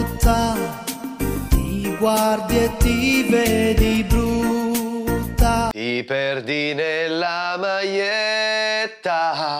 brutta, ti guardi e ti vedi brutta. Ti perdi nella maglietta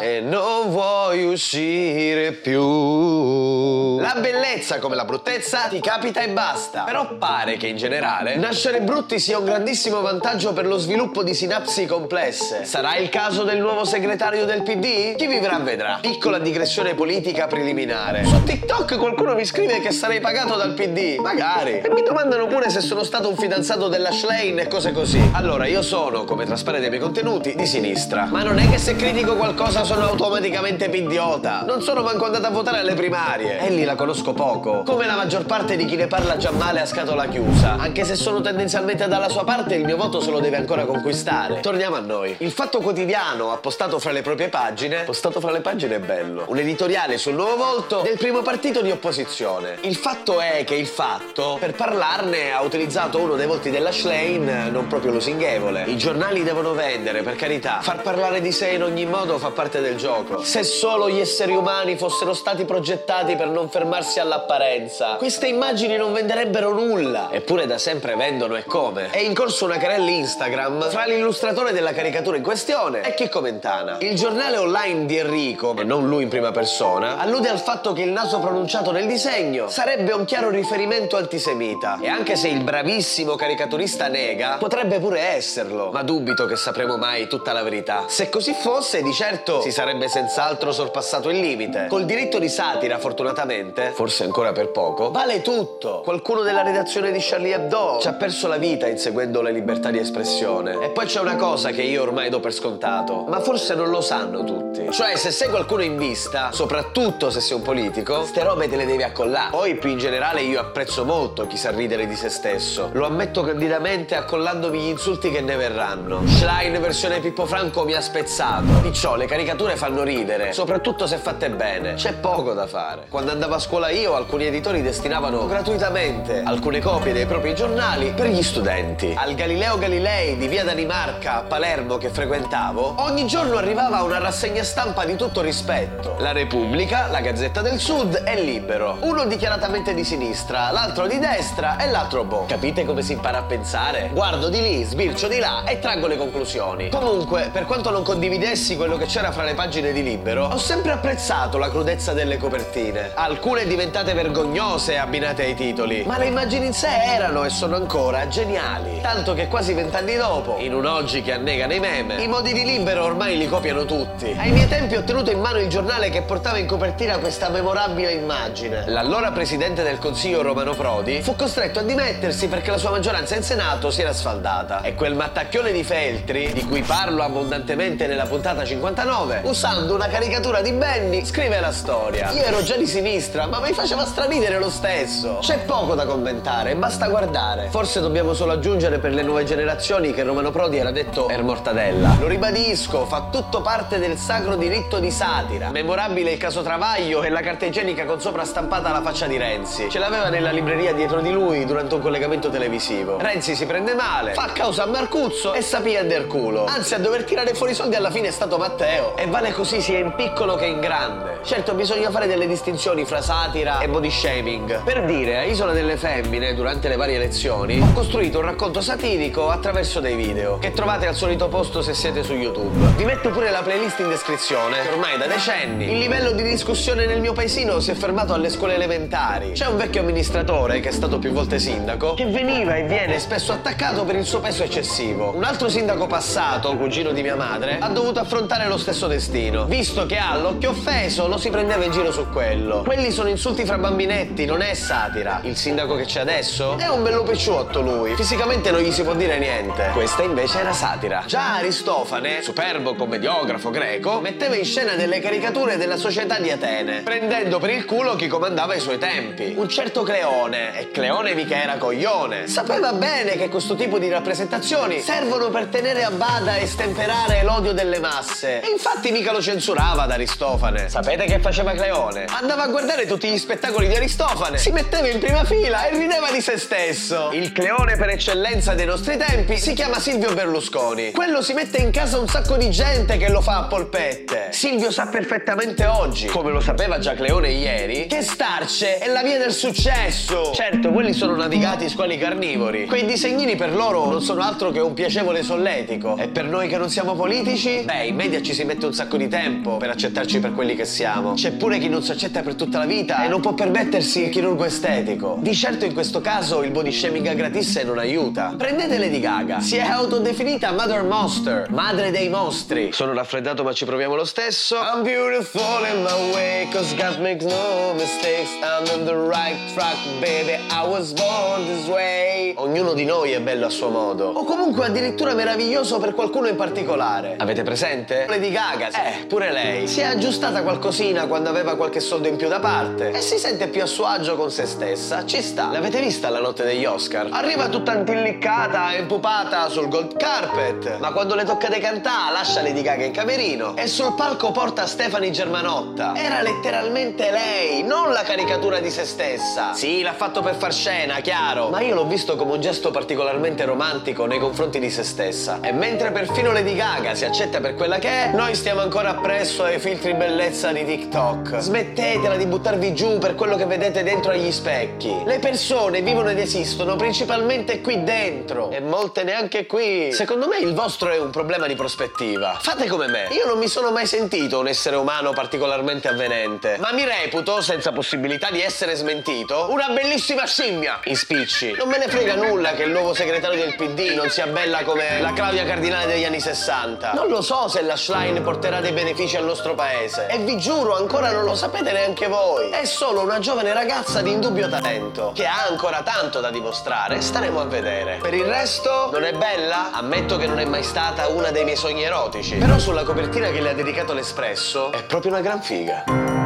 e non vuoi uscire più. La bellezza come la bruttezza ti capita e basta. Però pare che in generale nascere brutti sia un grandissimo vantaggio per lo sviluppo di sinapsi complesse. Sarà il caso del nuovo segretario del PD? Chi vivrà vedrà. Piccola digressione politica preliminare. Su TikTok qualcuno mi scrive che sarei pagato dal PD. Magari. E mi domandano pure se sono stato un fidanzato della Schlein e cose così. Allora, io sono, come trasparente dai miei contenuti, di sinistra. Ma non è che se critico qualcosa sono automaticamente pidiota. Non sono manco andato a votare alle primarie. Ellie la conosco poco. Come la maggior parte di chi ne parla già male a scatola chiusa. Anche se sono tendenzialmente dalla sua parte, il mio voto se lo deve ancora conquistare. Torniamo a noi. Il Fatto Quotidiano ha postato fra le proprie pagine. Postato fra le pagine è bello. Un editoriale sul nuovo volto del primo partito di opposizione. Il fatto è che il fatto, per parlarne, ha utilizzato uno dei volti della Schlein non proprio lusinghevole. I giornali devono vendere, per carità. Far parlare di sé in ogni modo fa parte del gioco. Se solo gli esseri umani fossero stati progettati per non fermarsi all'apparenza, queste immagini non venderebbero nulla. Eppure da sempre vendono e come. È in corso una querella Instagram fra l'illustratore della caricatura in questione e chi commentana. Il giornale online di Enrico, e non lui in prima persona, allude al fatto che il naso pronunciato nel disegno sarebbe un chiaro riferimento antisemita. E anche se il bravissimo caricaturista nega, potrebbe pure esserlo. Ma dubito che sapremo mai tutta la verità. Se così fosse, di certo si sarebbe senz'altro sorpassato il limite. Col diritto di satira, fortunatamente, forse ancora per poco, vale tutto. Qualcuno della redazione di Charlie Hebdo ci ha perso la vita inseguendo le libertà di espressione. E poi c'è una cosa che io ormai do per scontato, ma forse non lo sanno tutti. Cioè, se sei qualcuno in vista, soprattutto se sei un politico, ste robe te le devi accollare. Poi, più in generale, io apprezzo molto chi sa ridere di se stesso. Lo ammetto candidamente accollandomi gli insulti che ne verranno. Schlein versione Pippo Franco mi ha spezzato. Picciò, le caricature fanno ridere, soprattutto se fatte bene. C'è poco da fare. Quando andavo a scuola io, alcuni editori destinavano gratuitamente alcune copie dei propri giornali per gli studenti. Al Galileo Galilei di via Danimarca a Palermo che frequentavo, ogni giorno arrivava una rassegna stampa di tutto rispetto. La Repubblica, la Gazzetta del Sud e Libero. Uno dichiaratamente di sinistra, l'altro di destra e l'altro boh. Capite come si impara a pensare? Guardo di lì, sbircio di là e traggo le conclusioni. Comunque, per quanto non condividessi quello che c'era fra le pagine di Libero, ho sempre apprezzato la crudezza delle copertine. Alcune diventate vergognose abbinate ai titoli, ma le immagini in sé erano e sono ancora geniali. Tanto che quasi vent'anni dopo, in un oggi che annega nei meme, i modi di Libero ormai li copiano tutti. Ai miei tempi ho tenuto in mano il giornale che portava in copertina questa memorabile immagine. L'allora presidente del Consiglio Romano Prodi fu costretto a dimettersi perché la sua maggioranza in Senato si era sfaldata. E quel mattacchione di Feltri, di cui parlo abbondantemente nella puntata 59, usando una caricatura di Benny, scrive la storia. Io ero già di sinistra, ma mi faceva straridere lo stesso. C'è poco da commentare, basta guardare. Forse dobbiamo solo aggiungere per le nuove generazioni che Romano Prodi era detto Er Mortadella. Lo ribadisco, fa tutto parte del sacro diritto di satira. Memorabile il caso Travaglio e la carta igienica con sopra stampata la faccia di Renzi. Ce l'aveva nella libreria dietro di lui durante un collegamento televisivo. Renzi si prende male, fa causa a Marcuzzo e sapia del culo. Anzi, a dover tirare fuori i soldi alla fine è stato Matteo. E vale così sia in piccolo che in grande. Certo, bisogna fare delle distinzioni fra satira e body shaming. Per dire, a Isola delle Femmine, durante le varie lezioni, ho costruito un racconto satirico attraverso dei video, che trovate al solito posto se siete su YouTube. Vi metto pure la playlist in descrizione, ormai da decenni il livello di discussione nel mio paesino si è fermato alle scuole elementari. C'è un vecchio amministratore, che è stato più volte sindaco, che veniva e viene spesso attaccato per il suo peso eccessivo. Un altro sindaco passato, cugino di mia madre, ha dovuto affrontare lo stesso destino, visto che ha l'occhio offeso lo si prendeva in giro su quello. Quelli sono insulti fra bambinetti, non è satira. Il sindaco che c'è adesso è un bello picciotto lui. Fisicamente non gli si può dire niente. Questa invece era satira. Già Aristofane, superbo commediografo greco, metteva in scena delle caricature della società di Atene, prendendo per il culo chi comandava i suoi tempi. Un certo Cleone, e Cleone mica era coglione. Sapeva bene che questo tipo di rappresentazioni servono per tenere a bada e stemperare l'odio delle masse. E infatti mica lo censurava ad Aristofane. Sapete che faceva Cleone? Andava a guardare tutti gli spettacoli di Aristofane, si metteva in prima fila e rideva di se stesso. Il Cleone per eccellenza dei nostri tempi si chiama Silvio Berlusconi. Quello si mette in casa un sacco di gente che lo fa a polpette. Silvio sa perfettamente oggi, come lo sapeva già Cleone ieri, che starce è la via del successo. Certo, quelli sono navigati squali carnivori. Quei disegnini per loro non sono altro che un piacevole solletico. E per noi che non siamo politici? Beh, in media ci si mette un sacco di tempo per accettarci per quelli che siamo. C'è pure chi non si accetta per tutta la vita e non può permettersi il chirurgo estetico. Di certo in questo caso il body shaming a gratisse non aiuta. Prendete Lady Gaga. Si è autodefinita Mother Monster, madre dei mostri. Sono raffreddato ma ci proviamo lo stesso. I'm beautiful in my way, cause God makes no mistakes. I'm on the right track, baby. I was born this way. Ognuno di noi è bello a suo modo. O comunque addirittura meraviglioso per qualcuno in particolare. Avete presente? Lady Gaga, eh, pure lei. Si è aggiustata qualcosina quando aveva qualche soldo in più da parte e si sente più a suo agio con se stessa. Ci sta. L'avete vista la notte degli Oscar? Arriva tutta antilliccata e impupata sul gold carpet, ma quando le tocca decantare lascia Lady Gaga in camerino e sul palco porta Stefani Germanotta. Era letteralmente lei, non la caricatura di se stessa. Sì, l'ha fatto per far scena, chiaro, ma io l'ho visto come un gesto particolarmente romantico nei confronti di se stessa. E mentre perfino Lady Gaga si accetta per quella che è, noi stiamo ancora appresso ai filtri bellezza di TikTok. Smettetela di buttarvi giù per quello che vedete dentro agli specchi. Le persone vivono ed esistono principalmente qui dentro e molte neanche qui. Secondo me il vostro è un problema di prospettiva. Fate come me. Io non mi sono mai sentito un essere umano particolarmente avvenente, ma mi reputo, senza possibilità di essere smentito, una bellissima scimmia in spicci. Non me ne frega nulla che il nuovo segretario del PD non sia bella come la Claudia Cardinale degli anni 60. Non lo so se la Schlein porterà dei benefici al nostro paese. E vi giuro, ancora non lo sapete neanche voi. È solo una giovane ragazza di indubbio talento, che ha ancora tanto da dimostrare. Staremo a vedere. Per il resto, non è bella? Ammetto che non è mai stata una dei miei sogni erotici. Però sulla copertina che le ha dedicato l'Espresso è proprio una gran figa.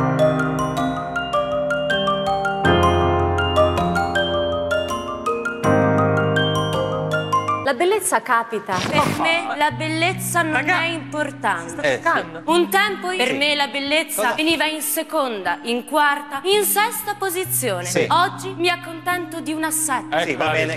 La bellezza capita. Per me la bellezza non Raga, è importante. Eh, sì. Un tempo per me la bellezza veniva in seconda, in quarta, in sesta posizione. Sì. Oggi mi accontento di una setta. Sì, va bene.